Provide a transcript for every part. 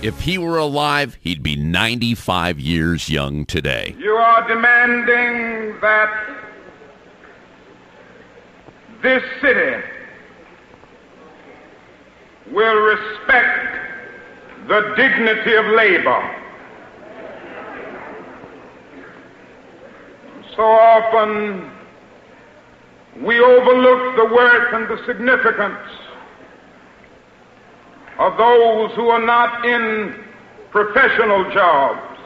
If he were alive, he'd be 95 years young today. You are demanding that this city will respect the dignity of labor. So often we overlook the worth and the significance of those who are not in professional jobs,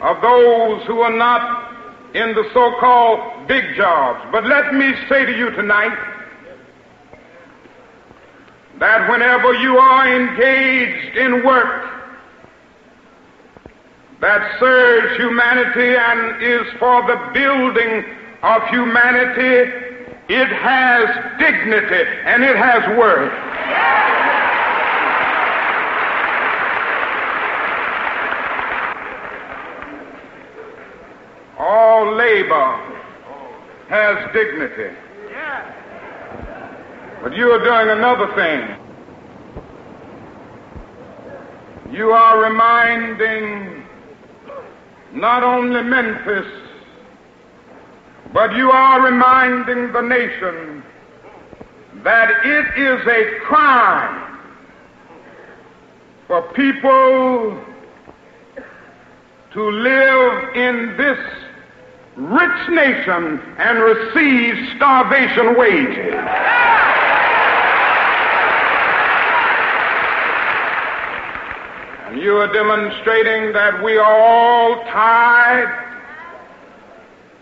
of those who are not in the so-called big jobs. But let me say to you tonight that whenever you are engaged in work that serves humanity and is for the building of humanity, it has dignity and it has worth. All labor has dignity. But you are doing another thing. You are reminding not only Memphis, but you are reminding the nation that it is a crime for people to live in this rich nation and receive starvation wages. And you are demonstrating that we are all tied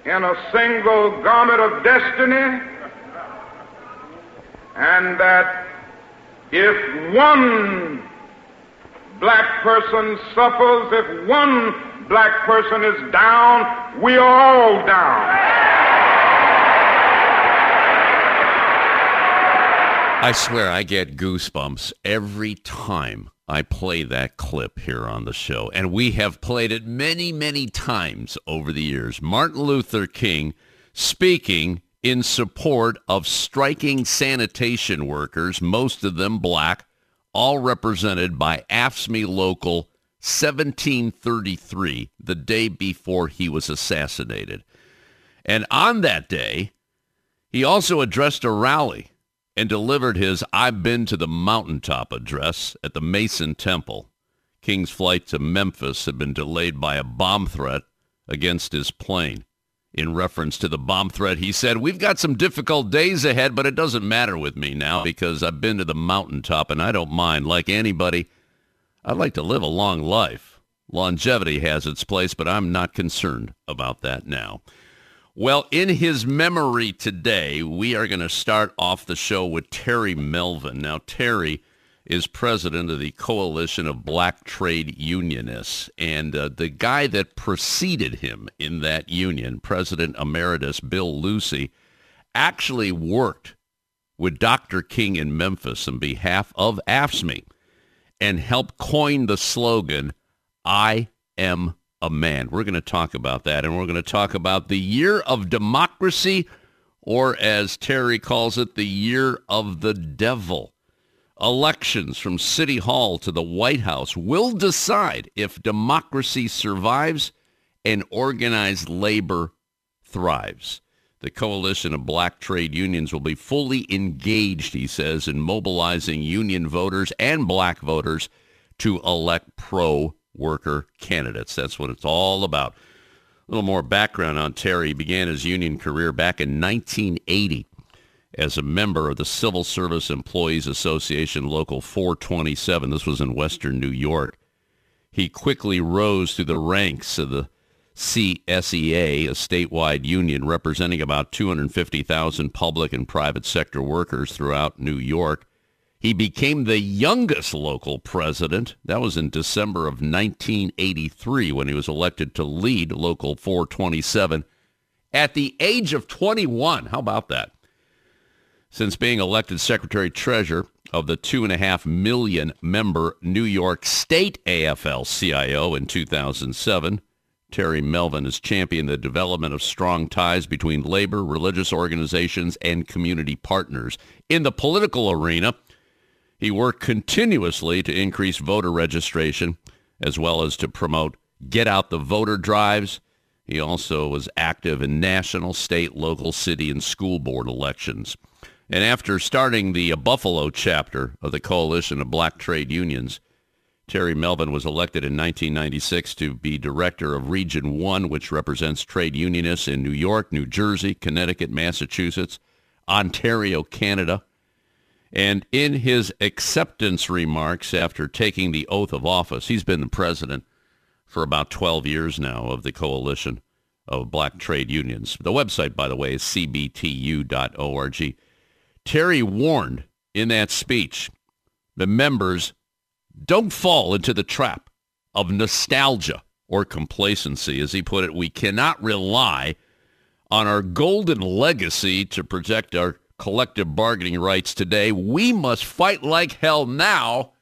in a single garment of destiny, and that if one black person suffers, if one black person is down, we are all down. I swear I get goosebumps every time I play that clip here on the show. And we have played it many, many times over the years. Martin Luther King speaking in support of striking sanitation workers, most of them black, all represented by AFSCME Local 1733, the day before he was assassinated. And on that day, he also addressed a rally and delivered his I've Been to the Mountaintop address at the Mason Temple. King's flight to Memphis had been delayed by a bomb threat against his plane. In reference to the bomb threat, he said, We've got some difficult days ahead, but it doesn't matter with me now because I've been to the mountaintop and I don't mind. Like anybody, I'd like to live a long life. Longevity has its place, but I'm not concerned about that now. Well, in his memory today, we are going to start off the show with Terry Melvin. Now, Terry is president of the Coalition of Black Trade Unionists. And uh, the guy that preceded him in that union, President Emeritus Bill Lucy, actually worked with Dr. King in Memphis on behalf of AFSCME and helped coin the slogan, I am a man. We're going to talk about that, and we're going to talk about the year of democracy, or as Terry calls it, the year of the devil. Elections from City Hall to the White House will decide if democracy survives and organized labor thrives. The coalition of black trade unions will be fully engaged, he says, in mobilizing union voters and black voters to elect pro worker candidates. That's what it's all about. A little more background on Terry. He began his union career back in 1980 as a member of the Civil Service Employees Association Local 427. This was in Western New York. He quickly rose through the ranks of the CSEA, a statewide union representing about 250,000 public and private sector workers throughout New York. He became the youngest local president. That was in December of 1983 when he was elected to lead Local 427 at the age of 21. How about that? Since being elected Secretary Treasurer of the 2.5 million member New York State AFL-CIO in 2007, Terry Melvin has championed the development of strong ties between labor, religious organizations, and community partners. In the political arena, he worked continuously to increase voter registration as well as to promote get out the voter drives. He also was active in national, state, local, city, and school board elections. And after starting the uh, Buffalo chapter of the Coalition of Black Trade Unions, Terry Melvin was elected in 1996 to be director of Region 1, which represents trade unionists in New York, New Jersey, Connecticut, Massachusetts, Ontario, Canada, and in his acceptance remarks after taking the oath of office, he's been the president for about 12 years now of the Coalition of Black Trade Unions. The website, by the way, is cbtu.org. Terry warned in that speech the members don't fall into the trap of nostalgia or complacency. As he put it, we cannot rely on our golden legacy to protect our collective bargaining rights today. We must fight like hell now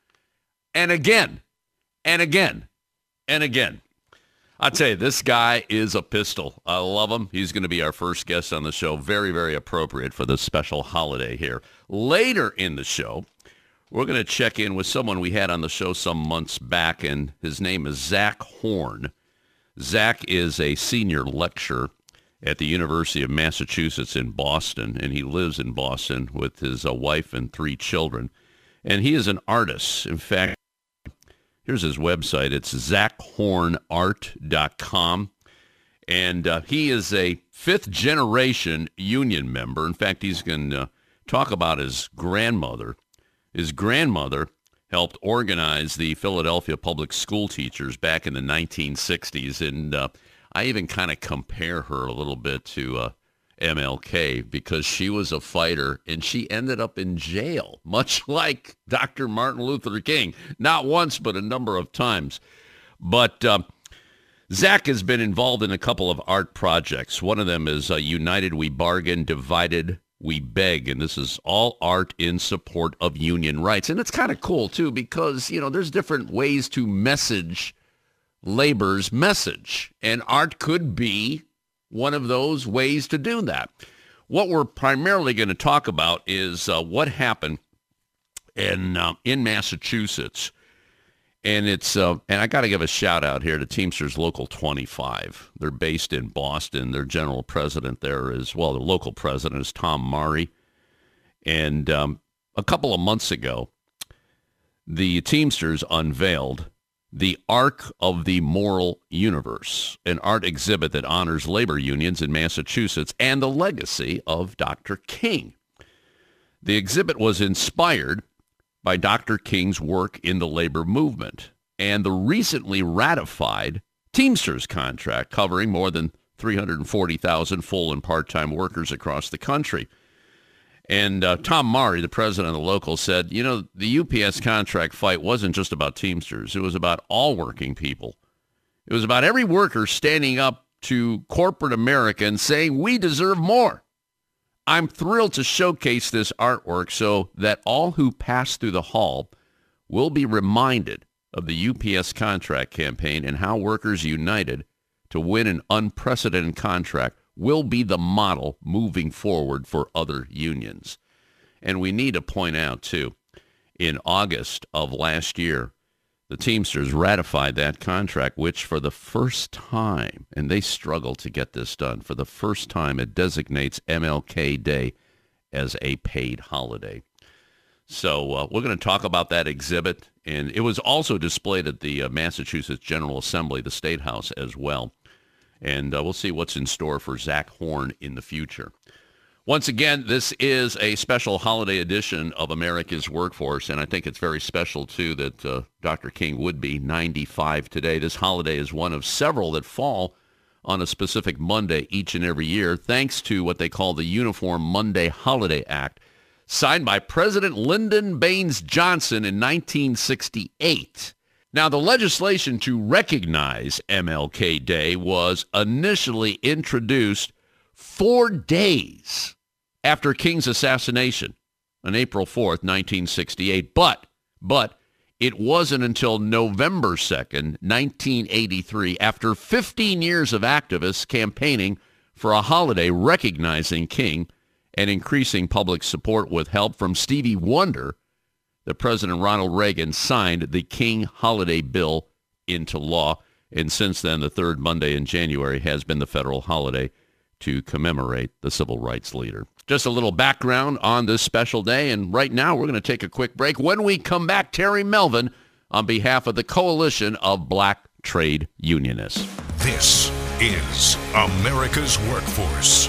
and again and again and again. I tell you, this guy is a pistol. I love him. He's going to be our first guest on the show. Very, very appropriate for this special holiday here. Later in the show, we're going to check in with someone we had on the show some months back, and his name is Zach Horn. Zach is a senior lecturer at the University of Massachusetts in Boston, and he lives in Boston with his uh, wife and three children. And he is an artist. In fact, here's his website. It's zachhornart.com. And uh, he is a fifth generation union member. In fact, he's going to talk about his grandmother. His grandmother helped organize the Philadelphia public school teachers back in the 1960s. And uh, I even kind of compare her a little bit to uh, MLK because she was a fighter and she ended up in jail, much like Dr. Martin Luther King. Not once, but a number of times. But uh, Zach has been involved in a couple of art projects. One of them is uh, United We Bargain, Divided We Beg, and this is all art in support of union rights. And it's kind of cool, too, because, you know, there's different ways to message labor's message. And art could be one of those ways to do that. What we're primarily going to talk about is uh, what happened in uh, in Massachusetts, and it's uh, and I got to give a shout out here to Teamsters Local 25. They're based in Boston. Their general president there is well, their local president is Tom Mari, and um, a couple of months ago, the Teamsters unveiled the Arc of the Moral Universe, an art exhibit that honors labor unions in Massachusetts and the legacy of Dr. King. The exhibit was inspired by Dr. King's work in the labor movement and the recently ratified Teamsters contract covering more than 340,000 full and part-time workers across the country. And uh, Tom Mari, the president of the local, said, you know, the UPS contract fight wasn't just about Teamsters. It was about all working people. It was about every worker standing up to corporate America and saying, we deserve more. I'm thrilled to showcase this artwork so that all who pass through the hall will be reminded of the UPS contract campaign and how workers united to win an unprecedented contract will be the model moving forward for other unions. And we need to point out, too, in August of last year, the Teamsters ratified that contract, which for the first time, and they struggled to get this done, for the first time it designates MLK Day as a paid holiday. So uh, we're going to talk about that exhibit. And it was also displayed at the uh, Massachusetts General Assembly, the State House, as well and uh, we'll see what's in store for Zach Horn in the future. Once again, this is a special holiday edition of America's Workforce, and I think it's very special, too, that uh, Dr. King would be 95 today. This holiday is one of several that fall on a specific Monday each and every year, thanks to what they call the Uniform Monday Holiday Act, signed by President Lyndon Baines Johnson in 1968. Now, the legislation to recognize MLK Day was initially introduced four days after King's assassination on April 4th, 1968. But, but it wasn't until November 2nd, 1983, after 15 years of activists campaigning for a holiday recognizing King and increasing public support with help from Stevie Wonder, that President Ronald Reagan signed the King Holiday Bill into law. And since then, the third Monday in January has been the federal holiday to commemorate the civil rights leader. Just a little background on this special day. And right now, we're going to take a quick break. When we come back, Terry Melvin on behalf of the Coalition of Black Trade Unionists. This is America's Workforce.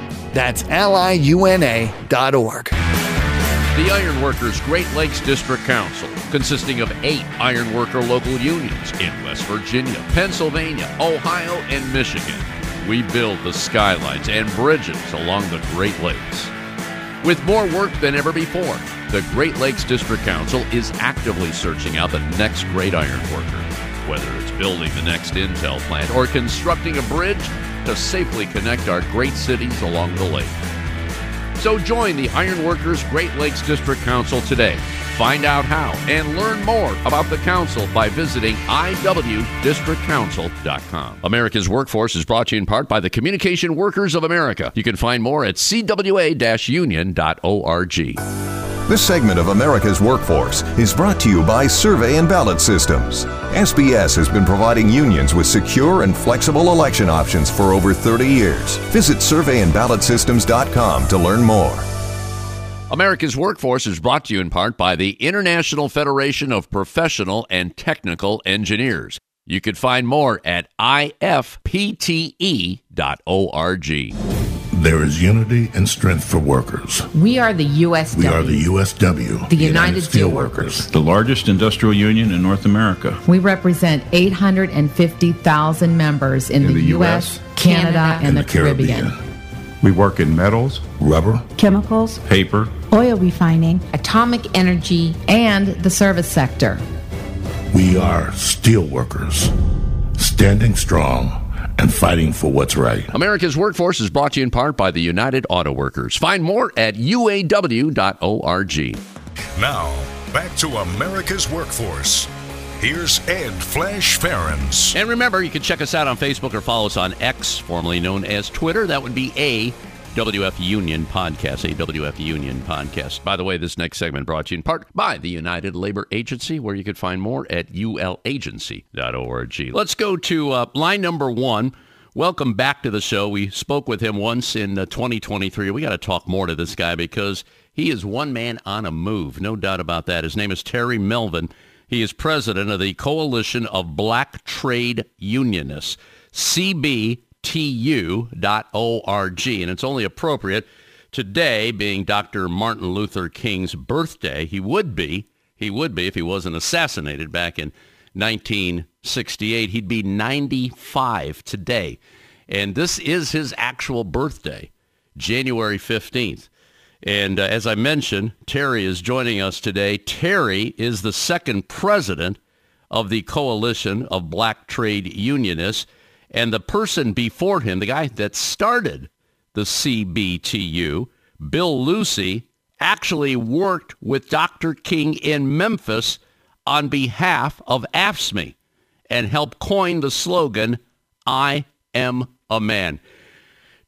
That's L-I-U-N-A dot org. The Ironworkers Great Lakes District Council, consisting of eight ironworker local unions in West Virginia, Pennsylvania, Ohio, and Michigan. We build the skylines and bridges along the Great Lakes. With more work than ever before, the Great Lakes District Council is actively searching out the next great ironworker, whether it's building the next Intel plant or constructing a bridge to safely connect our great cities along the lake. So join the Ironworkers Great Lakes District Council today. Find out how and learn more about the council by visiting iwdistrictcouncil.com. America's Workforce is brought to you in part by the Communication Workers of America. You can find more at cwa-union.org. This segment of America's Workforce is brought to you by Survey and Ballot Systems. SBS has been providing unions with secure and flexible election options for over 30 years. Visit surveyandballotsystems.com to learn more. America's Workforce is brought to you in part by the International Federation of Professional and Technical Engineers. You can find more at ifpte.org. There is unity and strength for workers. We are the USW. We are the USW, the United Steelworkers, the largest industrial union in North America. We represent 850,000 members in, in the, the, U.S., Canada, and, and the, Caribbean. Caribbean. We work in metals, rubber, chemicals, paper, oil refining, atomic energy, and the service sector. We are steelworkers, standing strong and fighting for what's right. America's Workforce is brought to you in part by the United Auto Workers. Find more at uaw.org. Now, back to America's Workforce. Here's Ed Flash Ferenc. And remember, you can check us out on Facebook or follow us on X, formerly known as Twitter. That would be a WF Union Podcast, AWF Union Podcast. By the way, this next segment brought to you in part by the United Labor Agency, where you can find more at ulagency.org. Let's go to uh, line number one. Welcome back to the show. We spoke with him once in uh, 2023. We got to talk more to this guy because he is one man on a move, no doubt about that. His name is Terry Melvin. He is president of the Coalition of Black Trade Unionists, cbtu.org. And it's only appropriate today being Dr. Martin Luther King's birthday. He would be, he would be if he wasn't assassinated back in 1968. He'd be 95 today. And this is his actual birthday, January 15th. And uh, as I mentioned, Terry is joining us today. Terry is the second president of the Coalition of Black Trade Unionists. And the person before him, the guy that started the CBTU, Bill Lucy, actually worked with Dr. King in Memphis on behalf of AFSCME and helped coin the slogan, I am a man.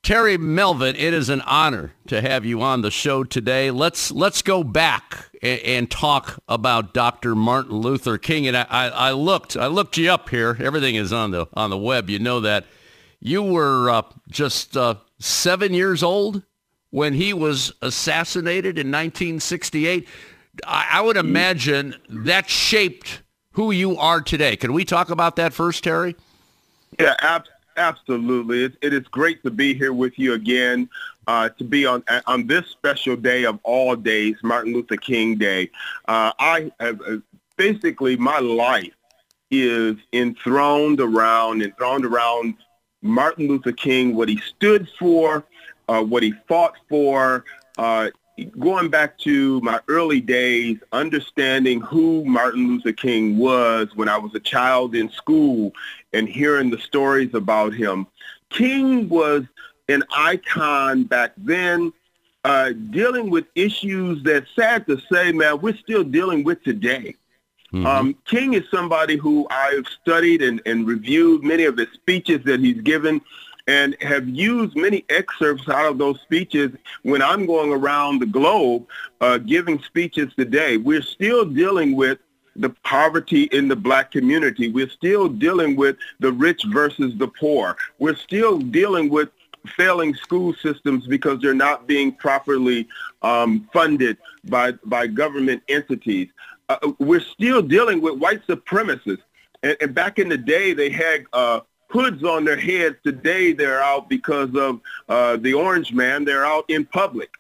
Terry Melvin, it is an honor to have you on the show today. Let's let's go back and, and talk about Dr. Martin Luther King. And I, I, I, looked I looked you up here. Everything is on the on the web. You know that you were uh, just uh, seven years old when he was assassinated in 1968? I, I would imagine that shaped who you are today. Can we talk about that first, Terry? Yeah, absolutely. It, it is great to be here with you again. Uh, to be on on this special day of all days, Martin Luther King Day. Uh, I have, uh, basically my life is enthroned around enthroned around Martin Luther King, what he stood for, uh, what he fought for. Uh, going back to my early days, understanding who Martin Luther King was when I was a child in school and hearing the stories about him. King was an icon back then, uh, dealing with issues that, sad to say, man, we're still dealing with today. Mm-hmm. Um, King is somebody who I've studied and, and reviewed many of the speeches that he's given and have used many excerpts out of those speeches when I'm going around the globe uh, giving speeches today. We're still dealing with the poverty in the black community. We're still dealing with the rich versus the poor. We're still dealing with failing school systems because they're not being properly um, funded by by government entities. Uh, we're still dealing with white supremacists. And, and back in the day, they had uh, hoods on their heads. Today, they're out because of uh, the Orange Man. They're out in public,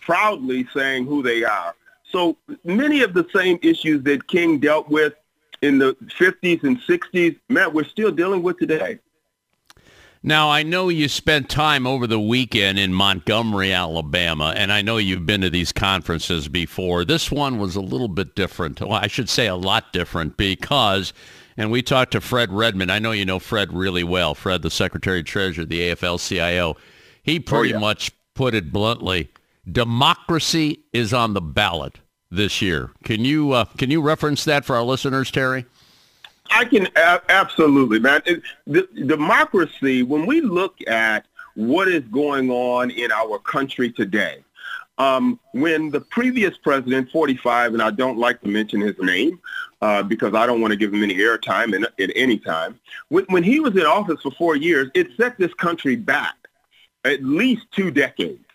proudly saying who they are. So many of the same issues that King dealt with in the 50s and 60s, man, we're still dealing with today. Now, I know you spent time over the weekend in Montgomery, Alabama, and I know you've been to these conferences before. This one was a little bit different. Well, I should say a lot different because, and we talked to Fred Redmond. I know you know Fred really well. Fred, the Secretary of the AFL-CIO. He oh, pretty oh, yeah. much put it bluntly. Democracy is on the ballot this year. Can you uh, can you reference that for our listeners, Terry? I can absolutely, man. It, the, democracy. When we look at what is going on in our country today, um, when the previous president, 45, and I don't like to mention his name uh, because I don't want to give him any airtime at any time. When, when he was in office for four years, it set this country back at least two decades.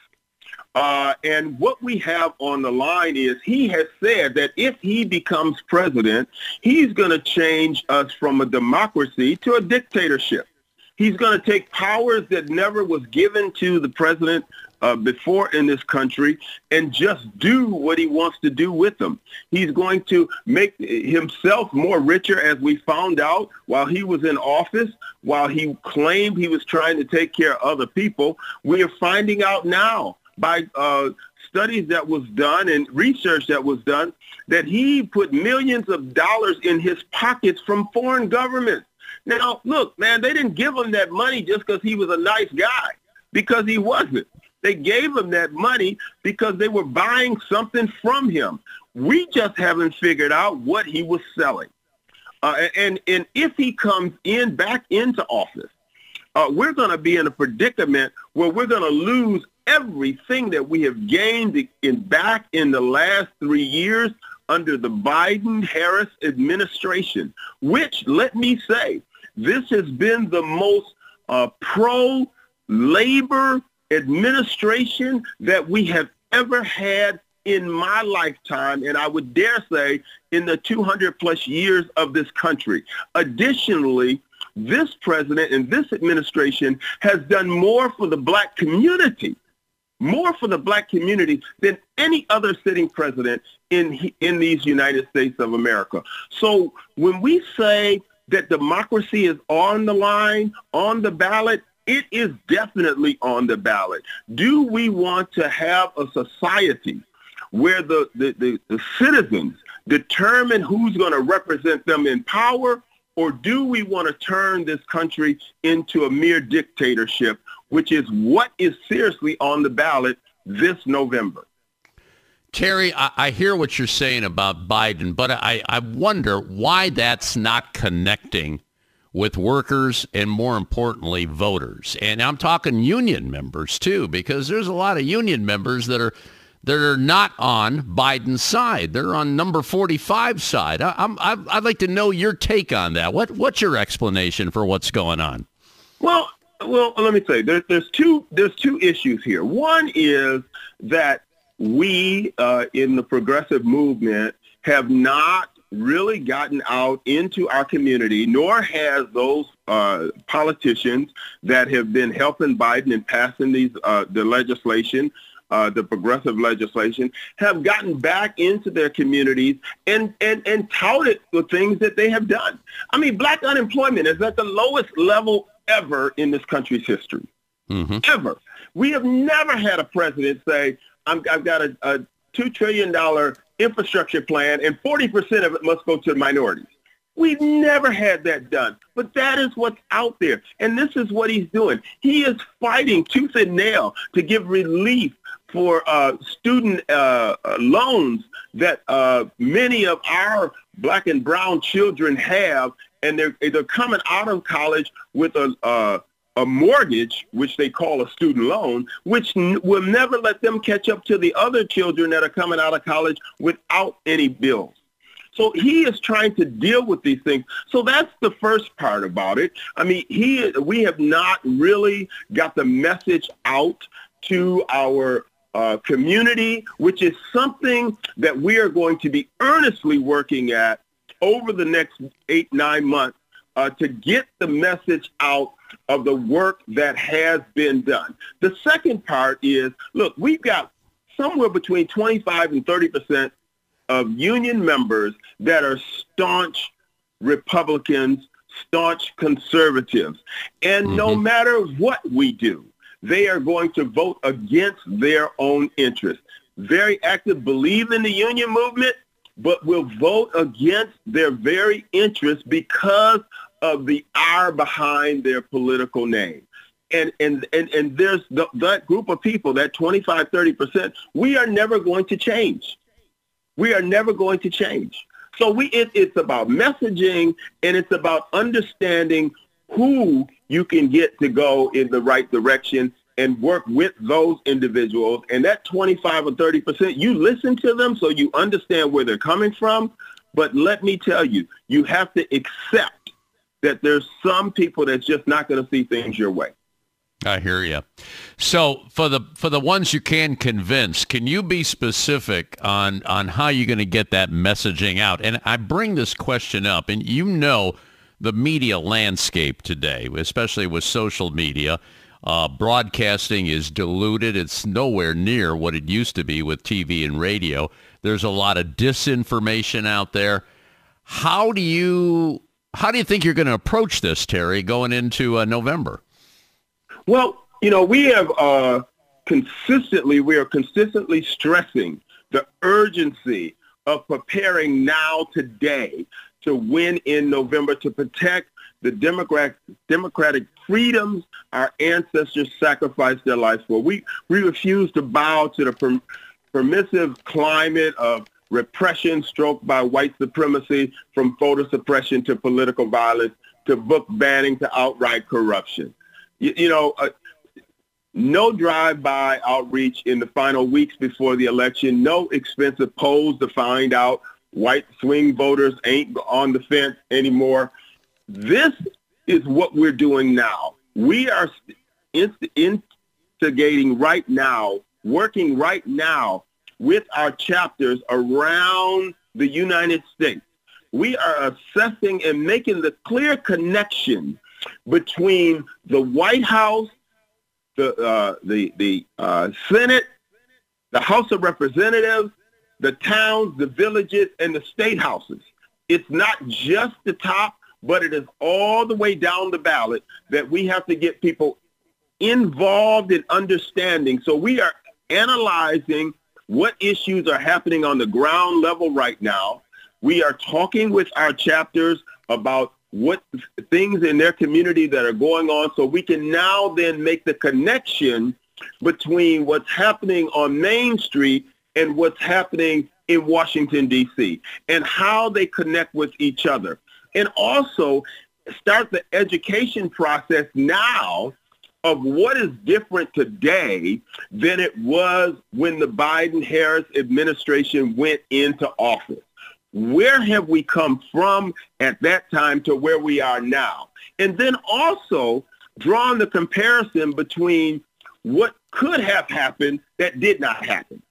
Uh, and what we have on the line is he has said that if he becomes president, he's going to change us from a democracy to a dictatorship. He's going to take powers that never was given to the president uh, before in this country and just do what he wants to do with them. He's going to make himself more richer, as we found out while he was in office, while he claimed he was trying to take care of other people. We are finding out now by uh, studies that was done and research that was done that he put millions of dollars in his pockets from foreign governments. Now, look, man, they didn't give him that money just because he was a nice guy, because he wasn't. They gave him that money because they were buying something from him. We just haven't figured out what he was selling. Uh, and, and if he comes in back into office, uh, we're going to be in a predicament where we're going to lose everything that we have gained in back in the last three years under the Biden-Harris administration, which, let me say, this has been the most uh, pro-labor administration that we have ever had in my lifetime, and I would dare say in the 200 plus years of this country. Additionally, this president and this administration has done more for the black community more for the black community than any other sitting president in in these United States of America. So when we say that democracy is on the line, on the ballot, it is definitely on the ballot. Do we want to have a society where the, the, the, the citizens determine who's going to represent them in power, or do we want to turn this country into a mere dictatorship which is what is seriously on the ballot this November. Terry, I, I, hear what you're saying about Biden, but I, I wonder why that's not connecting with workers and more importantly, voters. And I'm talking union members too, because there's a lot of union members that are that are not on Biden's side. They're on number 45 side. I, I'm, I'd like to know your take on that. What, what's your explanation for what's going on? Well, Well, let me say there's there's two there's two issues here. One is that we uh, in the progressive movement have not really gotten out into our community, nor has those uh, politicians that have been helping Biden in passing these uh, the legislation uh, the progressive legislation, have gotten back into their communities and, and, and touted the things that they have done. I mean, black unemployment is at the lowest level ever in this country's history. Mm-hmm. Ever. We have never had a president say, i have got a, a $2 trillion infrastructure plan and 40% of it must go to minorities. We've never had that done, but that is what's out there. And this is what he's doing. He is fighting tooth and nail to give relief for uh, student uh, uh, loans that uh, many of our black and brown children have, and they're they're coming out of college with a uh, a mortgage, which they call a student loan, which n- will never let them catch up to the other children that are coming out of college without any bills. So he is trying to deal with these things. So that's the first part about it. I mean, he we have not really got the message out to our uh, community, which is something that we are going to be earnestly working at over the next eight, nine months uh, to get the message out of the work that has been done. The second part is, look, we've got somewhere between 25 and 30 percent of union members that are staunch Republicans, staunch conservatives. And mm-hmm. no matter what we do, they are going to vote against their own interests. Very active, believe in the union movement, but will vote against their very interests because of the R behind their political name. And, and, and, and there's the, that group of people, that 25, 30%, we are never going to change. We are never going to change. So we, it, it's about messaging and it's about understanding who you can get to go in the right direction and work with those individuals. And that 25 or 30%, you listen to them so you understand where they're coming from. But let me tell you, you have to accept that there's some people that's just not going to see things your way. I hear you. So for the for the ones you can convince, can you be specific on on how you're going to get that messaging out? And I bring this question up, and you know the media landscape today, especially with social media. Uh, broadcasting is diluted. It's nowhere near what it used to be with TV and radio. There's a lot of disinformation out there. How do you how do you think you're going to approach this, Terry, going into uh, November? Well, you know, we have uh, consistently we are consistently stressing the urgency of preparing now today to win in November to protect the democratic, democratic freedoms our ancestors sacrificed their lives for. We, we refuse to bow to the per, permissive climate of repression stroked by white supremacy from voter suppression to political violence to book banning to outright corruption. You, you know, uh, no drive-by outreach in the final weeks before the election, no expensive polls to find out white swing voters ain't on the fence anymore. This is what we're doing now. We are instigating right now, working right now with our chapters around the United States. We are assessing and making the clear connection between the White House, the, uh, the, the uh, Senate, the House of Representatives, the towns, the villages, and the state houses. It's not just the top, but it is all the way down the ballot that we have to get people involved in understanding. So we are analyzing what issues are happening on the ground level right now. We are talking with our chapters about what things in their community that are going on so we can now then make the connection between what's happening on Main Street and what's happening in Washington, D.C., and how they connect with each other and also start the education process now of what is different today than it was when the Biden-Harris administration went into office. Where have we come from at that time to where we are now? And then also drawing the comparison between what could have happened that did not happen.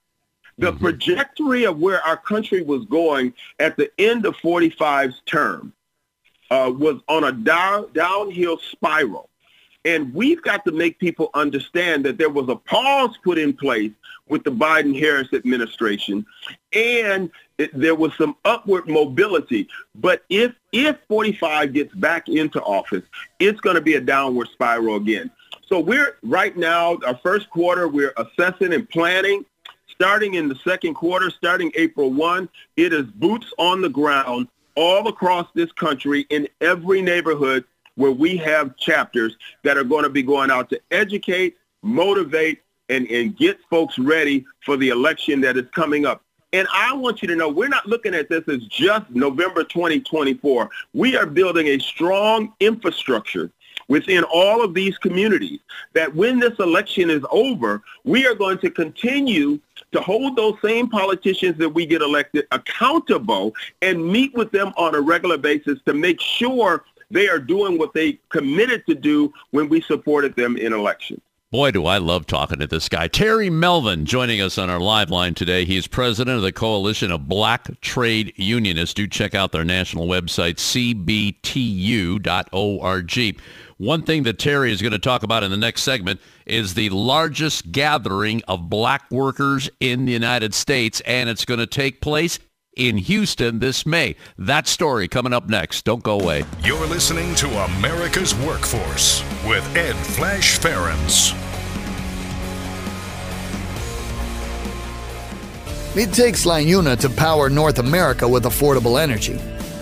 The mm-hmm. trajectory of where our country was going at the end of 45's term uh, was on a down, downhill spiral. And we've got to make people understand that there was a pause put in place with the Biden-Harris administration, and it, there was some upward mobility. But if if 45 gets back into office, it's going to be a downward spiral again. So we're right now, our first quarter, we're assessing and planning. Starting in the second quarter, starting April 1, it is boots on the ground all across this country in every neighborhood where we have chapters that are going to be going out to educate, motivate, and, and get folks ready for the election that is coming up. And I want you to know we're not looking at this as just November 2024. We are building a strong infrastructure within all of these communities that when this election is over, we are going to continue to hold those same politicians that we get elected accountable and meet with them on a regular basis to make sure they are doing what they committed to do when we supported them in elections. Boy, do I love talking to this guy. Terry Melvin joining us on our live line today. He's president of the Coalition of Black Trade Unionists. Do check out their national website, cbtu.org. One thing that Terry is going to talk about in the next segment is the largest gathering of black workers in the United States, and it's going to take place in Houston this May. That story coming up next. Don't go away. You're listening to America's Workforce with Ed Flash Ferenc. It takes LIUNA to power North America with affordable energy.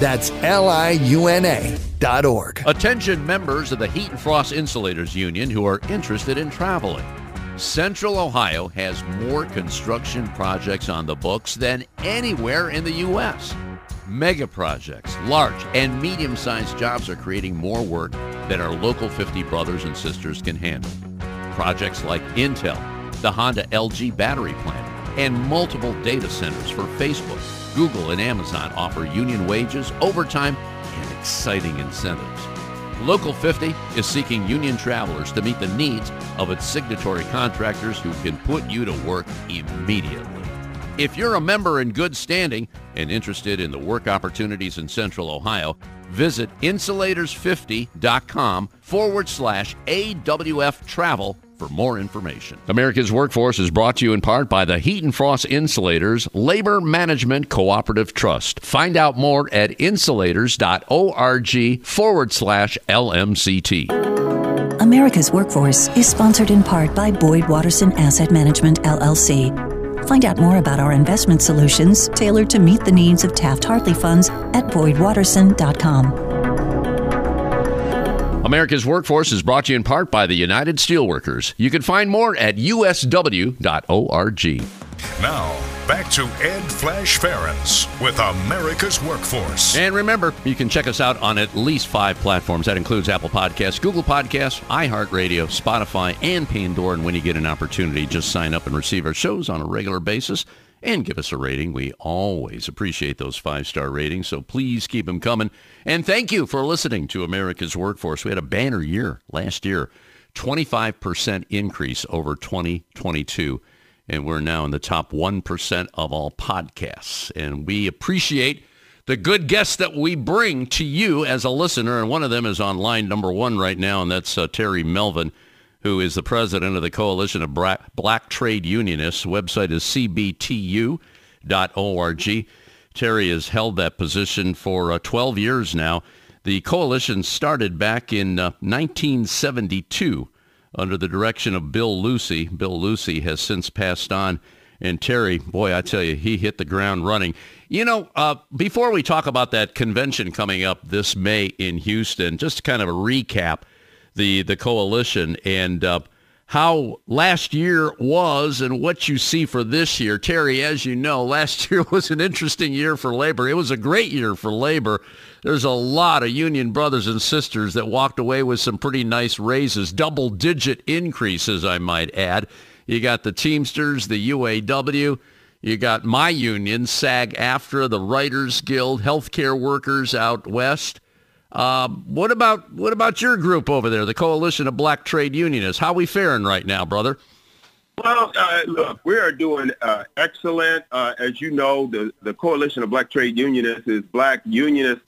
That's L I U N A dot org. Attention members of the Heat and Frost Insulators Union who are interested in traveling. Central Ohio has more construction projects on the books than anywhere in the U.S. Mega projects, large and medium-sized jobs are creating more work than our local 50 brothers and sisters can handle. Projects like Intel, the Honda LG battery plant, and multiple data centers for Facebook, Google, and Amazon offer union wages, overtime, and exciting incentives. Local 50 is seeking union travelers to meet the needs of its signatory contractors who can put you to work immediately. If you're a member in good standing and interested in the work opportunities in Central Ohio, visit insulators50.com forward slash AWF travel for more information. America's Workforce is brought to you in part by the Heat and Frost Insulators Labor Management Cooperative Trust. Find out more at insulators.org forward slash LMCT. America's Workforce is sponsored in part by Boyd Watterson Asset Management, LLC. Find out more about our investment solutions tailored to meet the needs of Taft Hartley funds at boydwatterson.com. America's Workforce is brought to you in part by the United Steelworkers. You can find more at usw.org. Now, back to Ed Flash Ferenc with America's Workforce. And remember, you can check us out on at least five platforms. That includes Apple Podcasts, Google Podcasts, iHeartRadio, Spotify, and Pandora. And when you get an opportunity, just sign up and receive our shows on a regular basis and give us a rating. We always appreciate those five-star ratings, so please keep them coming. And thank you for listening to America's Workforce. We had a banner year last year, 25% increase over 2022, and we're now in the top 1% of all podcasts. And we appreciate the good guests that we bring to you as a listener, and one of them is on line number one right now, and that's uh, Terry Melvin who is the president of the Coalition of Black Trade Unionists. Website is cbtu.org. Terry has held that position for uh, 12 years now. The coalition started back in uh, 1972 under the direction of Bill Lucy. Bill Lucy has since passed on. And Terry, boy, I tell you, he hit the ground running. You know, uh, before we talk about that convention coming up this May in Houston, just kind of a recap the the coalition and uh, how last year was and what you see for this year. Terry, as you know, last year was an interesting year for labor. It was a great year for labor. There's a lot of union brothers and sisters that walked away with some pretty nice raises, double-digit increases, I might add. You got the Teamsters, the UAW. You got my union, SAG-AFTRA, the Writers Guild, healthcare workers out west. Uh, what about what about your group over there, the Coalition of Black Trade Unionists? How we faring right now, brother? Well, uh, look, we are doing uh, excellent. Uh, as you know, the, the Coalition of Black Trade Unionists is black unionists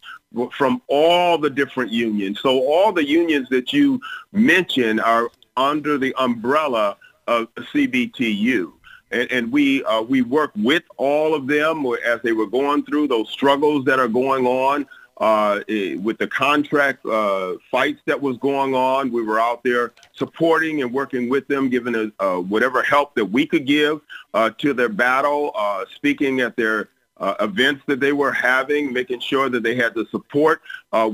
from all the different unions. So all the unions that you mentioned are under the umbrella of CBTU. And, and we uh, we work with all of them as they were going through those struggles that are going on uh, eh, with the contract uh, fights that was going on. We were out there supporting and working with them, giving a, uh, whatever help that we could give uh, to their battle, uh, speaking at their events that they were having, making sure that they had the support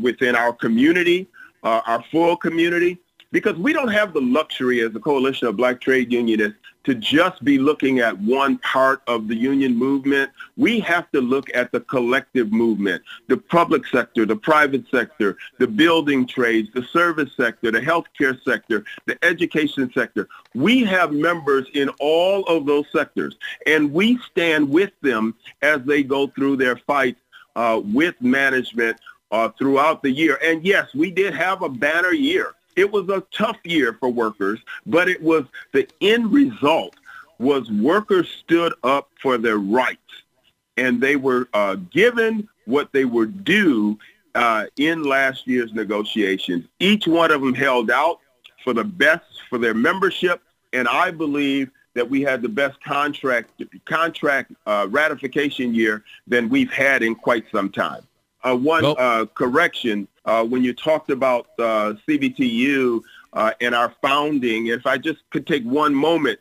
within our community, our full community because we don't have the luxury as a coalition of black trade unionists to just be looking at one part of the union movement. We have to look at the collective movement, the public sector, the private sector, the building trades, the service sector, the healthcare sector, the education sector. We have members in all of those sectors, and we stand with them as they go through their fights uh, with management uh, throughout the year. And yes, we did have a banner year. It was a tough year for workers, but it was the end result was workers stood up for their rights and they were uh, given what they were due uh, in last year's negotiations. Each one of them held out for the best for their membership, and I believe that we had the best contract contract uh, ratification year than we've had in quite some time. Uh, one uh, correction, uh, when you talked about uh, CBTU uh, and our founding, if I just could take one moment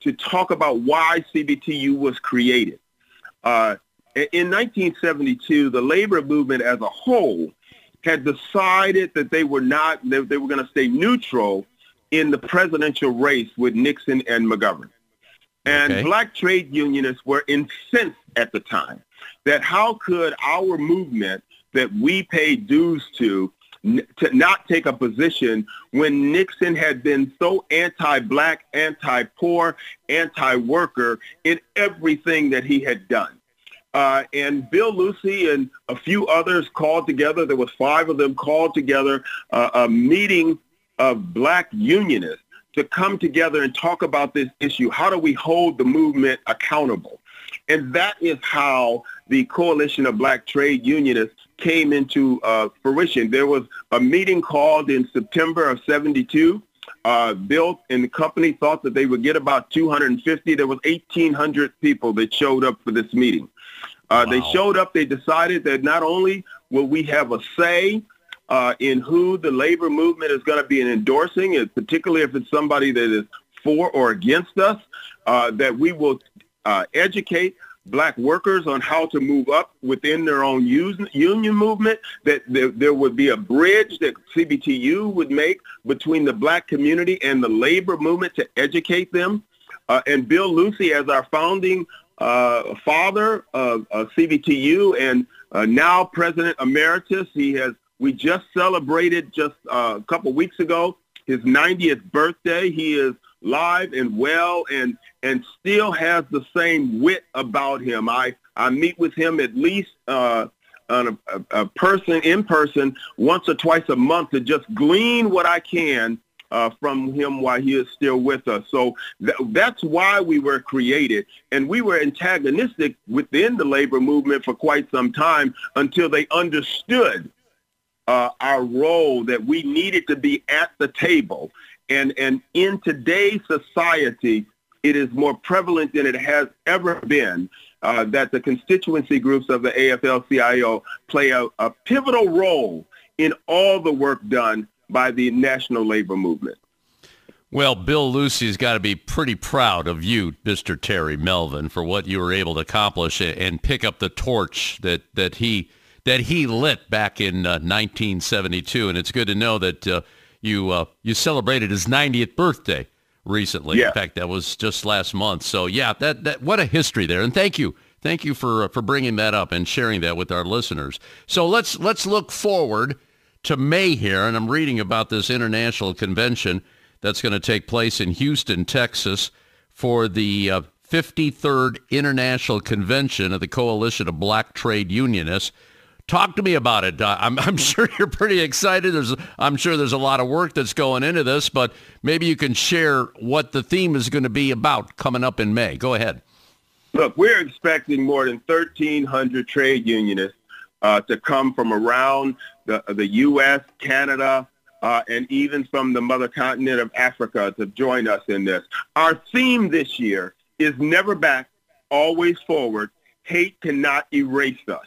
to talk about why CBTU was created. Uh, in 1972, the labor movement as a whole had decided that they were not, they, they were going to stay neutral in the presidential race with Nixon and McGovern. And okay. black trade unionists were incensed at the time that how could our movement that we paid dues to to not take a position when Nixon had been so anti-black, anti-poor, anti-worker in everything that he had done. Uh, and Bill Lucy and a few others called together, there was five of them called together, uh, a meeting of black unionists to come together and talk about this issue. How do we hold the movement accountable? And that is how the Coalition of Black Trade Unionists came into uh, fruition. There was a meeting called in September of 72. Uh, Bill and the company thought that they would get about 250. There was 1,800 people that showed up for this meeting. Uh, wow. They showed up. They decided that not only will we have a say uh, in who the labor movement is going to be endorsing, particularly if it's somebody that is for or against us, uh, that we will uh, educate black workers on how to move up within their own union movement, that there, would be a bridge that CBTU would make between the black community and the labor movement to educate them. Uh, and Bill Lucy, as our founding uh, father of, of, CBTU and uh, now President Emeritus, he has, we just celebrated just uh, a couple weeks ago his 90th birthday. He is live and well and and still has the same wit about him. I I meet with him at least uh, a, a, person in person once or twice a month to just glean what I can uh, from him while he is still with us. So th- that's why we were created. And we were antagonistic within the labor movement for quite some time until they understood uh, our role that we needed to be at the table and, and in today's society, it is more prevalent than it has ever been uh, that the constituency groups of the AFL-CIO play a, a pivotal role in all the work done by the national labor movement. Well, Bill Lucy's got to be pretty proud of you, Mr. Terry Melvin, for what you were able to accomplish and pick up the torch that, that he that he lit back in uh, 1972. And it's good to know that uh, you uh, you celebrated his 90th birthday recently. Yeah. In fact, that was just last month. So yeah, that, that what a history there. And thank you. Thank you for for bringing that up and sharing that with our listeners. So let's let's look forward to May here and I'm reading about this international convention that's going to take place in Houston, Texas for the uh, 53rd International Convention of the Coalition of Black Trade Unionists. Talk to me about it. Uh, I'm, I'm sure you're pretty excited. There's, I'm sure there's a lot of work that's going into this, but maybe you can share what the theme is going to be about coming up in May. Go ahead. Look, we're expecting more than 1,300 trade unionists uh, to come from around the, the U.S., Canada, uh, and even from the mother continent of Africa to join us in this. Our theme this year is never back, always forward. Hate cannot erase us.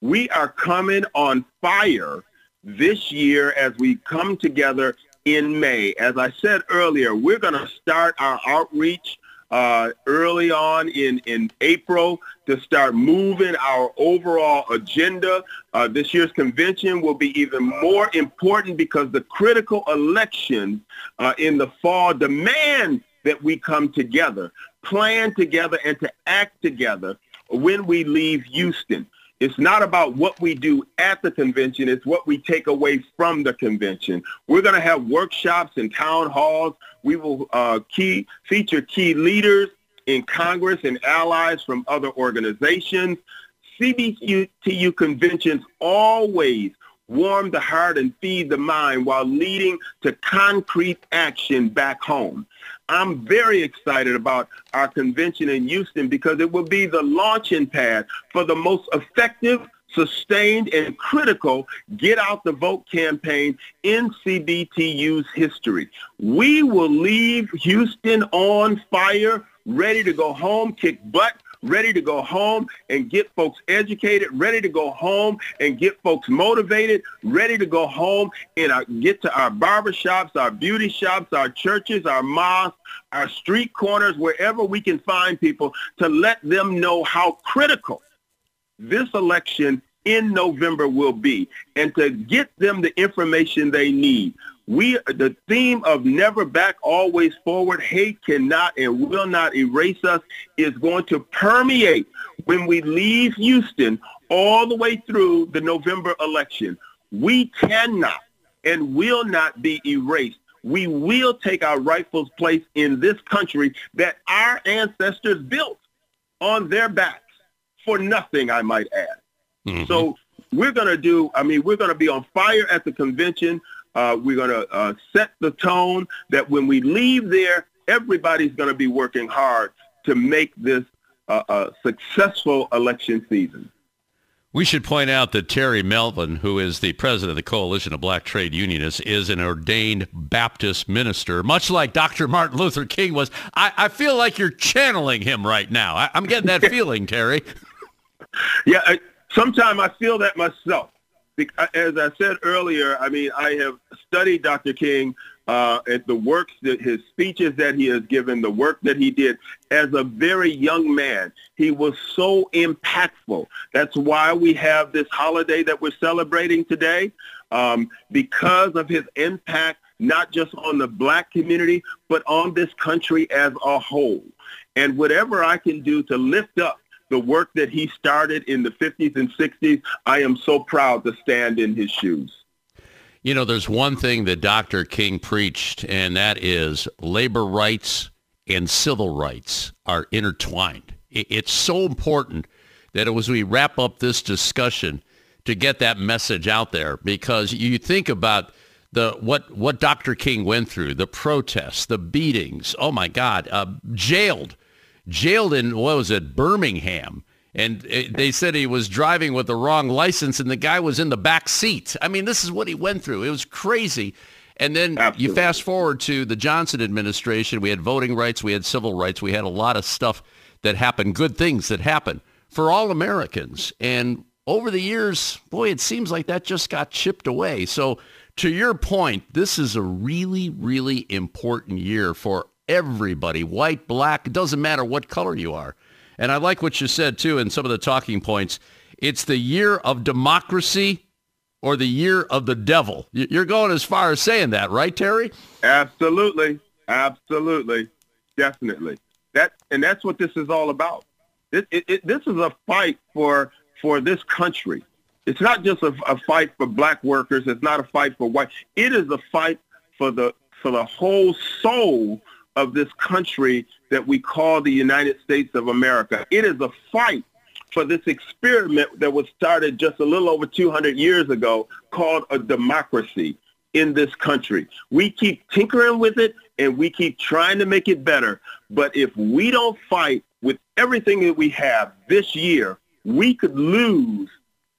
We are coming on fire this year as we come together in May. As I said earlier, we're going to start our outreach uh, early on in, in April to start moving our overall agenda. Uh, this year's convention will be even more important because the critical elections uh, in the fall demand that we come together, plan together, and to act together when we leave Houston. It's not about what we do at the convention. It's what we take away from the convention. We're going to have workshops and town halls. We will uh, key, feature key leaders in Congress and allies from other organizations. CBTU conventions always warm the heart and feed the mind while leading to concrete action back home. I'm very excited about our convention in Houston because it will be the launching pad for the most effective, sustained, and critical Get Out the Vote campaign in CBTU's history. We will leave Houston on fire, ready to go home, kick butt, ready to go home and get folks educated, ready to go home and get folks motivated, ready to go home and uh, get to our barbershops, our beauty shops, our churches, our mosques, our street corners, wherever we can find people to let them know how critical this election in November will be and to get them the information they need. We, the theme of never back, always forward, hate cannot and will not erase us is going to permeate when we leave Houston all the way through the November election. We cannot and will not be erased. We will take our rightful place in this country that our ancestors built on their backs for nothing, I might add. Mm-hmm. So we're going to do, I mean, we're going to be on fire at the convention. Uh, we're going to uh, set the tone that when we leave there, everybody's going to be working hard to make this uh, a successful election season. We should point out that Terry Melvin, who is the president of the Coalition of Black Trade Unionists, is an ordained Baptist minister, much like Dr. Martin Luther King was. I, I feel like you're channeling him right now. I, am getting that feeling, Terry. Yeah, sometimes I feel that myself uh, as I said earlier, I mean, I have studied Dr. King uh, at the works that his speeches that he has given, the work that he did as a very young man. He was so impactful. That's why we have this holiday that we're celebrating today, um, because of his impact, not just on the black community, but on this country as a whole. And whatever I can do to lift up the work that he started in the 50s and 60s, I am so proud to stand in his shoes. You know, there's one thing that Dr. King preached, and that is labor rights and civil rights are intertwined. It's so important that as we wrap up this discussion to get that message out there because you think about the what what Dr. King went through, the protests, the beatings, oh my God, uh, jailed jailed in, what was it, Birmingham. And it, they said he was driving with the wrong license and the guy was in the back seat. I mean, this is what he went through. It was crazy. And then Absolutely. you fast forward to the Johnson administration. We had voting rights. We had civil rights. We had a lot of stuff that happened, good things that happened for all Americans. And over the years, boy, it seems like that just got chipped away. So to your point, this is a really, really important year for everybody, white, black, it doesn't matter what color you are. And I like what you said too in some of the talking points. It's the year of democracy or the year of the devil. You're going as far as saying that, right, Terry? Absolutely. Absolutely, definitely. That and that's what this is all about. It, it, it, this is a fight for for this country. It's not just a, a fight for black workers. It's not a fight for white. It is a fight for the for the whole soul of this country that we call the United States of America. It is a fight for this experiment that was started just a little over 200 years ago called a democracy in this country. We keep tinkering with it and we keep trying to make it better. But if we don't fight with everything that we have this year, we could lose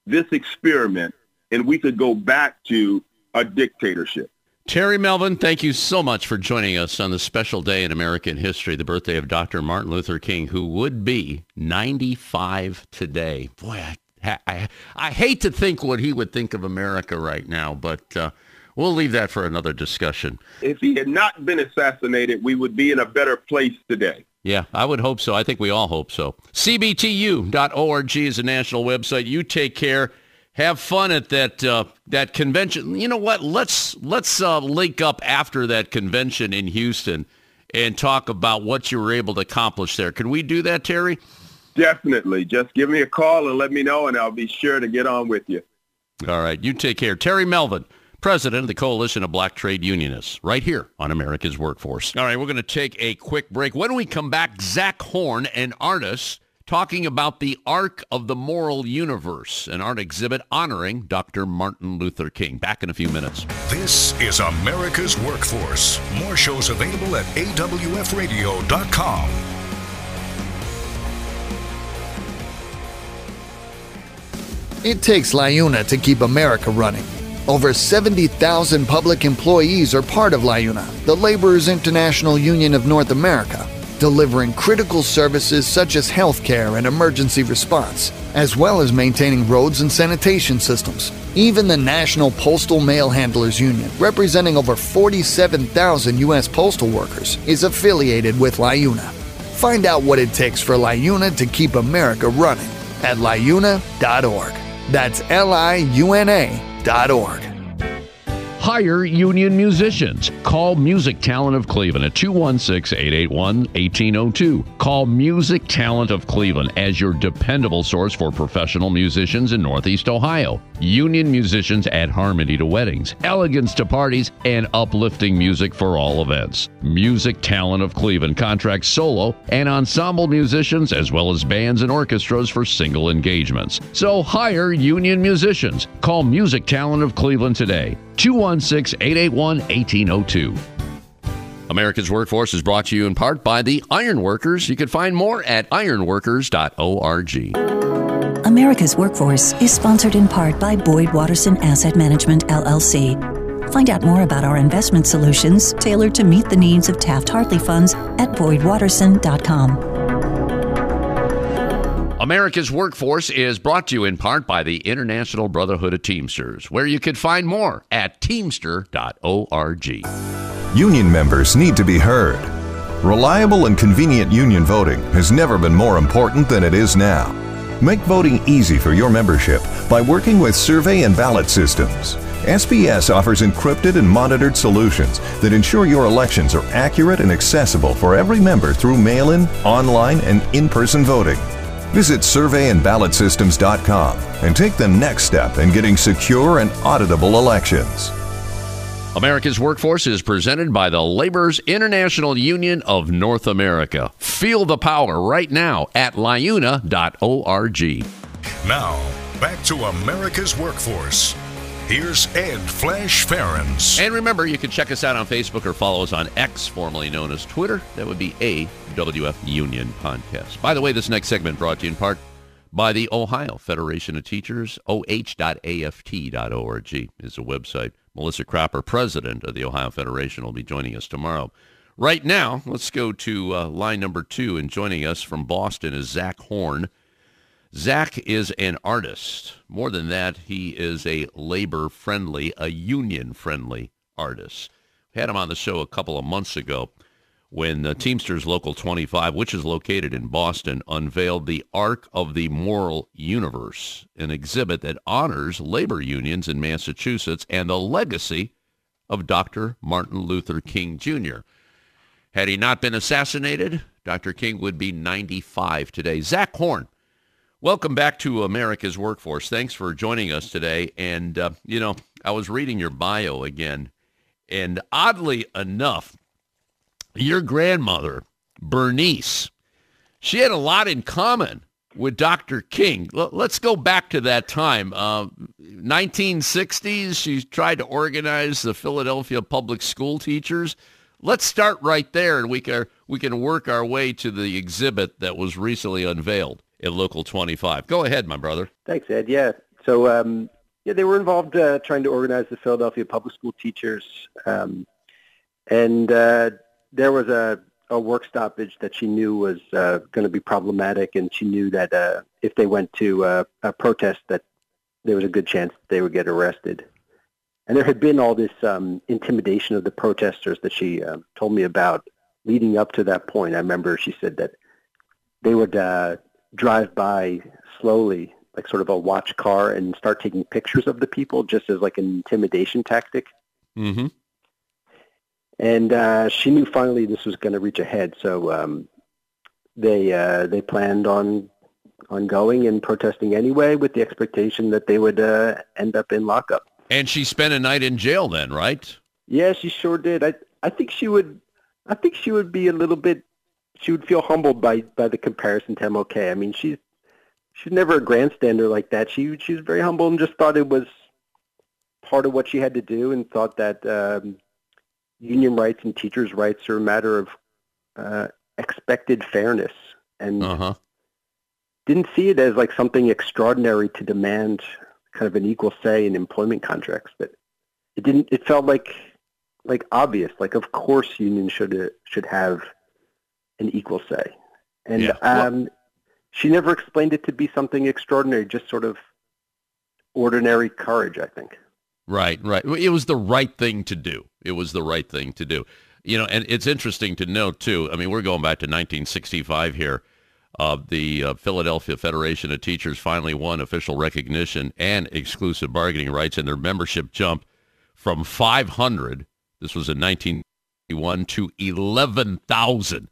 this experiment and we could go back to a dictatorship. Terry Melvin, thank you so much for joining us on this special day in American history, the birthday of Dr. Martin Luther King, who would be 95 today. Boy, I, I, I hate to think what he would think of America right now, but uh, we'll leave that for another discussion. If he had not been assassinated, we would be in a better place today. Yeah, I would hope so. I think we all hope so. CBTU.org is a national website. You take care have fun at that uh, that convention. You know what? Let's let's uh, link up after that convention in Houston and talk about what you were able to accomplish there. Can we do that, Terry? Definitely. Just give me a call and let me know, and I'll be sure to get on with you. All right. You take care. Terry Melvin, president of the Coalition of Black Trade Unionists, right here on America's Workforce. All right. We're going to take a quick break. When we come back, Zach Horn, an artist talking about the Arc of the Moral Universe, an art exhibit honoring Dr. Martin Luther King. Back in a few minutes. This is America's Workforce. More shows available at awfradio.com. It takes LIUNA to keep America running. Over 70,000 public employees are part of LIUNA, the Laborers International Union of North America delivering critical services such as healthcare and emergency response, as well as maintaining roads and sanitation systems. Even the National Postal Mail Handlers Union, representing over 47,000 U.S. postal workers, is affiliated with LIUNA. Find out what it takes for LIUNA to keep America running at liuna.org. That's L I U N A dot org. Hire union musicians. Call Music Talent of Cleveland at 216 881 1802. Call Music Talent of Cleveland as your dependable source for professional musicians in Northeast Ohio. Union musicians add harmony to weddings, elegance to parties, and uplifting music for all events. Music Talent of Cleveland contracts solo and ensemble musicians as well as bands and orchestras for single engagements. So hire union musicians. Call Music Talent of Cleveland today. 216 881 1802. America's Workforce is brought to you in part by the Ironworkers. You can find more at ironworkers.org. America's Workforce is sponsored in part by Boyd Watterson Asset Management, LLC. Find out more about our investment solutions tailored to meet the needs of Taft Hartley funds at boydwatterson.com. America's Workforce is brought to you in part by the International Brotherhood of Teamsters, where you can find more at teamster.org. Union members need to be heard. Reliable and convenient union voting has never been more important than it is now. Make voting easy for your membership by working with survey and ballot systems. SBS offers encrypted and monitored solutions that ensure your elections are accurate and accessible for every member through mail in, online, and in person voting. Visit surveyandballotsystems.com and take the next step in getting secure and auditable elections. America's Workforce is presented by the Laborers International Union of North America. Feel the power right now at liuna.org. Now, back to America's Workforce. Here's Ed Flash Ferenc. And remember, you can check us out on Facebook or follow us on X, formerly known as Twitter. That would be AWF Union Podcast. By the way, this next segment brought to you in part by the Ohio Federation of Teachers. OH.AFT.org is a website. Melissa Cropper, president of the Ohio Federation, will be joining us tomorrow. Right now, let's go to uh, line number two, and joining us from Boston is Zach Horn. Zach is an artist. More than that, he is a labor-friendly, a union-friendly artist. Had him on the show a couple of months ago when the Teamsters Local 25, which is located in Boston, unveiled the Arc of the Moral Universe, an exhibit that honors labor unions in Massachusetts and the legacy of Dr. Martin Luther King Jr. Had he not been assassinated, Dr. King would be 95 today. Zach Horn, welcome back to America's Workforce. Thanks for joining us today. And, uh, you know, I was reading your bio again, and oddly enough, your grandmother, Bernice, she had a lot in common with Dr. King. L- let's go back to that time. Uh, 1960s, she tried to organize the Philadelphia public school teachers. Let's start right there, and we can we can work our way to the exhibit that was recently unveiled at Local 25. Go ahead, my brother. Thanks, Ed. Yeah. So um, yeah, they were involved uh, trying to organize the Philadelphia public school teachers, um, and uh, there was a a work stoppage that she knew was uh, going to be problematic, and she knew that uh, if they went to uh, a protest, that there was a good chance they would get arrested. And there had been all this um, intimidation of the protesters that she uh, told me about leading up to that point. I remember she said that they would uh, drive by slowly, like sort of a watch car, and start taking pictures of the people just as like an intimidation tactic. Mm-hmm. And uh, she knew finally this was going to reach a head, so um, they uh, they planned on on going and protesting anyway, with the expectation that they would uh, end up in lockup. And she spent a night in jail then, right? Yeah, she sure did. I I think she would I think she would be a little bit she would feel humbled by by the comparison to MLK. I mean, she's she's never a grandstander like that. She she was very humble and just thought it was part of what she had to do, and thought that um, union rights and teachers' rights are a matter of uh, expected fairness, and uh-huh. didn't see it as like something extraordinary to demand kind of an equal say in employment contracts. But it didn't. It felt like like obvious. Like of course unions should should have an equal say, and Yeah. Um, she never explained it to be something extraordinary. Just sort of ordinary courage, I think. Right, right. It was the right thing to do. It was the right thing to do. You know, and it's interesting to note too. I mean, we're going back to 1965 here. Uh, the uh, Philadelphia Federation of Teachers finally won official recognition and exclusive bargaining rights, and their membership jumped from 500. This was in 1961 to 11,000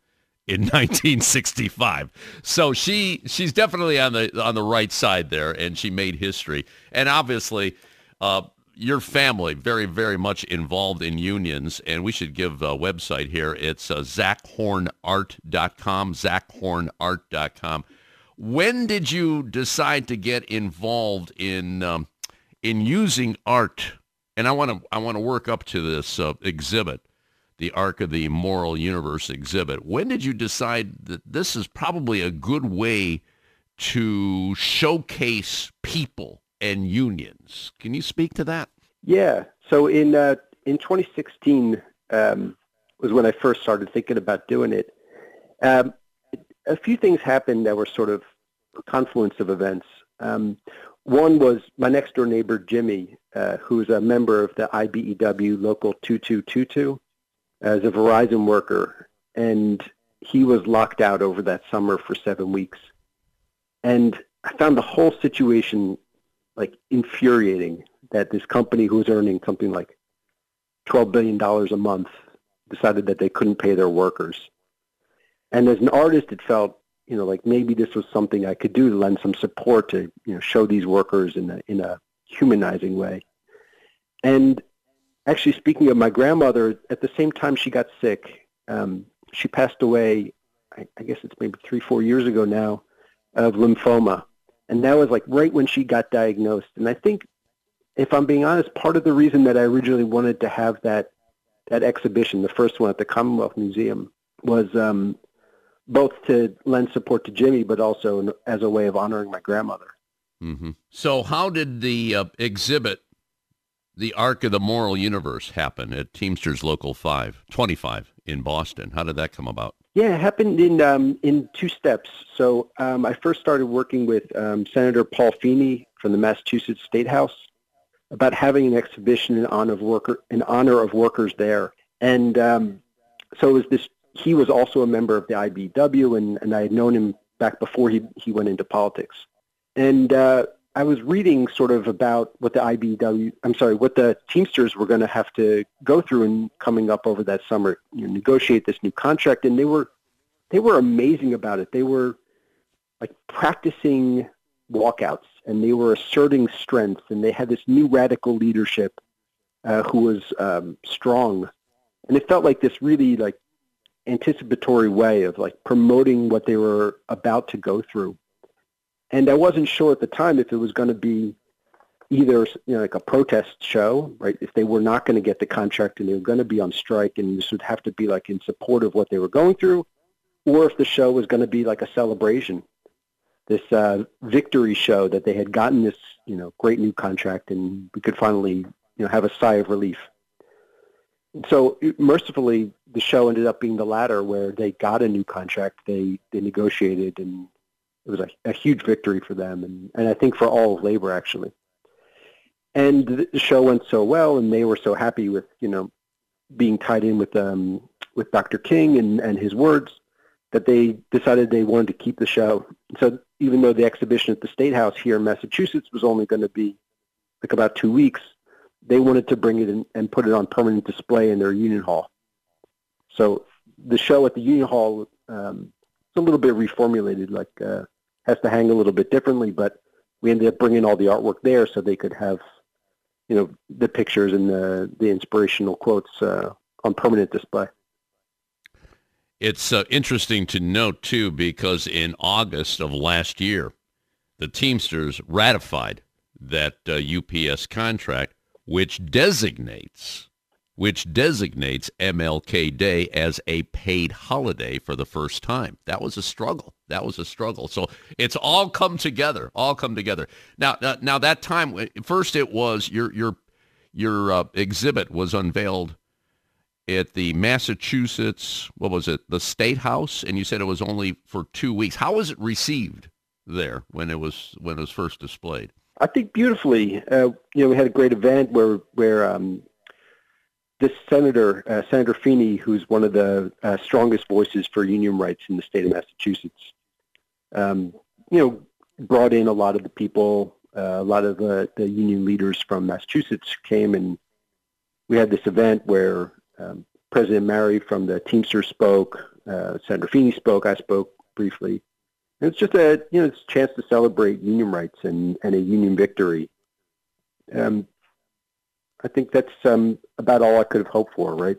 in 1965. So she she's definitely on the on the right side there, and she made history. And obviously, uh, your family very very much involved in unions, and we should give a website here. It's uh, zachhornart.com. Zachhornart.com. When did you decide to get involved in um, in using art? And I want to I want to work up to this uh, exhibit the Arc of the Moral Universe exhibit. When did you decide that this is probably a good way to showcase people and unions? Can you speak to that? Yeah. So in uh, in 2016 um, was when I first started thinking about doing it. Um, a few things happened that were sort of a confluence of events. Um, one was my next door neighbor Jimmy, uh, who's a member of the IBEW Local 2222, as a Verizon worker, and he was locked out over that summer for seven weeks. And I found the whole situation like infuriating that this company who was earning something like $12 billion a month decided that they couldn't pay their workers. And as an artist, it felt, you know, like maybe this was something I could do to lend some support to, you know, show these workers in a, in a humanizing way. And actually, speaking of my grandmother, at the same time she got sick, um, she passed away, I, I guess it's maybe three, four years ago now, of lymphoma. And that was like right when she got diagnosed. And I think, if I'm being honest, part of the reason that I originally wanted to have that that exhibition, the first one at the Commonwealth Museum, was um, both to lend support to Jimmy, but also as a way of honoring my grandmother. Mm-hmm. So how did the uh, exhibit, the Arc of the Moral Universe, happen at Teamsters Local 5, 25 in Boston? How did that come about? Yeah, it happened in um, in two steps. So um, I first started working with um, Senator Paul Feeney from the Massachusetts State House about having an exhibition in honor of worker in honor of workers there, and um, so it was this. He was also a member of the IBW, and, and I had known him back before he he went into politics, and uh, I was reading sort of about what the IBW, I'm sorry, what the Teamsters were going to have to go through and coming up over that summer, you negotiate this new contract, and they were they were amazing about it. They were like practicing walkouts, and they were asserting strength, and they had this new radical leadership uh, who was um, strong, and it felt like this really like anticipatory way of like promoting what they were about to go through. And I wasn't sure at the time if it was going to be either you know like a protest show, right? If they were not going to get the contract and they were going to be on strike, and this would have to be like in support of what they were going through, or if the show was going to be like a celebration, this uh, victory show that they had gotten this you know great new contract and we could finally you know have a sigh of relief. So mercifully, the show ended up being the latter, where they got a new contract, they they negotiated, and it was a, a huge victory for them, and, and I think for all of labor actually. And the show went so well, and they were so happy with you know being tied in with um, with Dr. King and, and his words that they decided they wanted to keep the show. So even though the exhibition at the State House here in Massachusetts was only going to be like about two weeks, they wanted to bring it in and put it on permanent display in their Union Hall. So the show at the Union Hall um, is a little bit reformulated, like uh, has to hang a little bit differently, but we ended up bringing all the artwork there so they could have, you know, the pictures and the, the inspirational quotes uh, on permanent display. It's uh, interesting to note, too, because in August of last year, the Teamsters ratified that uh, UPS contract, which designates which designates MLK Day as a paid holiday for the first time. That was a struggle. That was a struggle. So it's all come together. All come together. Now, now, now that time, first it was your your your uh, exhibit was unveiled at the Massachusetts, what was it, the State House, and you said it was only for two weeks. How was it received there when it was when it was first displayed? I think beautifully. Uh, you know, we had a great event where where um, this senator, uh, Senator Feeney, who's one of the uh, strongest voices for union rights in the state of Massachusetts, um, you know, brought in a lot of the people, uh, a lot of the, the union leaders from Massachusetts came, and we had this event where um, President Mari from the Teamsters spoke, uh, Senator Feeney spoke, I spoke briefly. And it's just a you know it's a chance to celebrate union rights and, and a union victory. Um, I think that's um, about all I could have hoped for, right?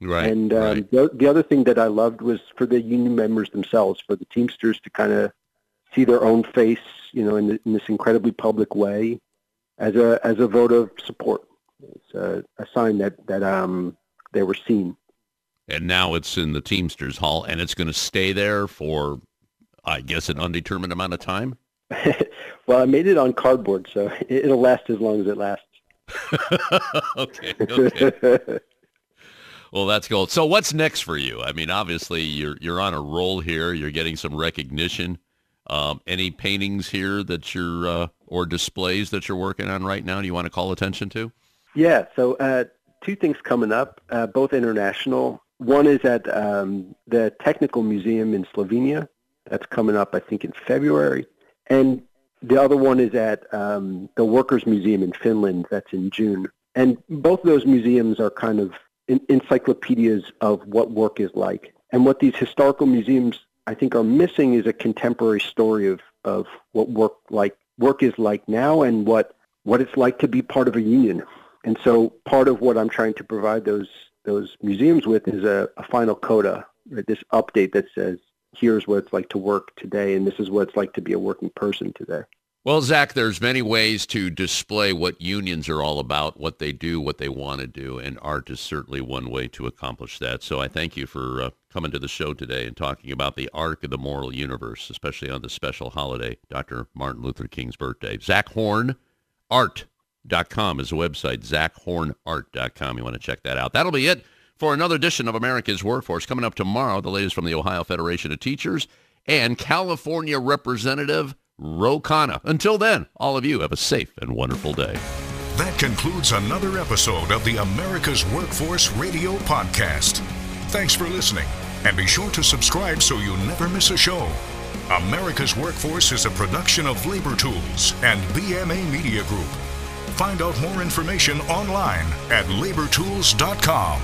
Right. And um, right. The, the other thing that I loved was for the union members themselves, for the Teamsters to kind of see their own face, you know, in, the, in, this incredibly public way, as a as a vote of support. It's a, a sign that that um, they were seen. And now it's in the Teamsters Hall, and it's going to stay there for, I guess, an undetermined amount of time. well, I made it on cardboard, so it'll last as long as it lasts. okay. Okay. well, that's cool. So, what's next for you? I mean, obviously, you're you're on a roll here. You're getting some recognition. Um, any paintings here that you're uh, or displays that you're working on right now? Do you want to call attention to? Yeah. So, uh, two things coming up, uh, both international. One is at um, the Technical Museum in Slovenia. That's coming up, I think, in February. And the other one is at um, the Workers' Museum in Finland. That's in June. And both of those museums are kind of encyclopedias of what work is like. And what these historical museums, I think, are missing is a contemporary story of, of what work like work is like now and what what it's like to be part of a union. And so part of what I'm trying to provide those those museums with is a, a final coda, right? this update that says here's what it's like to work today, and this is what it's like to be a working person today. Well, Zach, there's many ways to display what unions are all about, what they do, what they want to do, and art is certainly one way to accomplish that. So I thank you for uh, coming to the show today and talking about the arc of the moral universe, especially on this special holiday, Dr. Martin Luther King's birthday. Zach Horn, art.com is the website, zachhornart.com. You want to check that out. That'll be it for another edition of America's Workforce. Coming up tomorrow, the latest from the Ohio Federation of Teachers and California Representative Ro Khanna. Until then, all of you have a safe and wonderful day. That concludes another episode of the America's Workforce Radio Podcast. Thanks for listening, and be sure to subscribe so you never miss a show. America's Workforce is a production of Labor Tools and BMA Media Group. Find out more information online at labortools.com.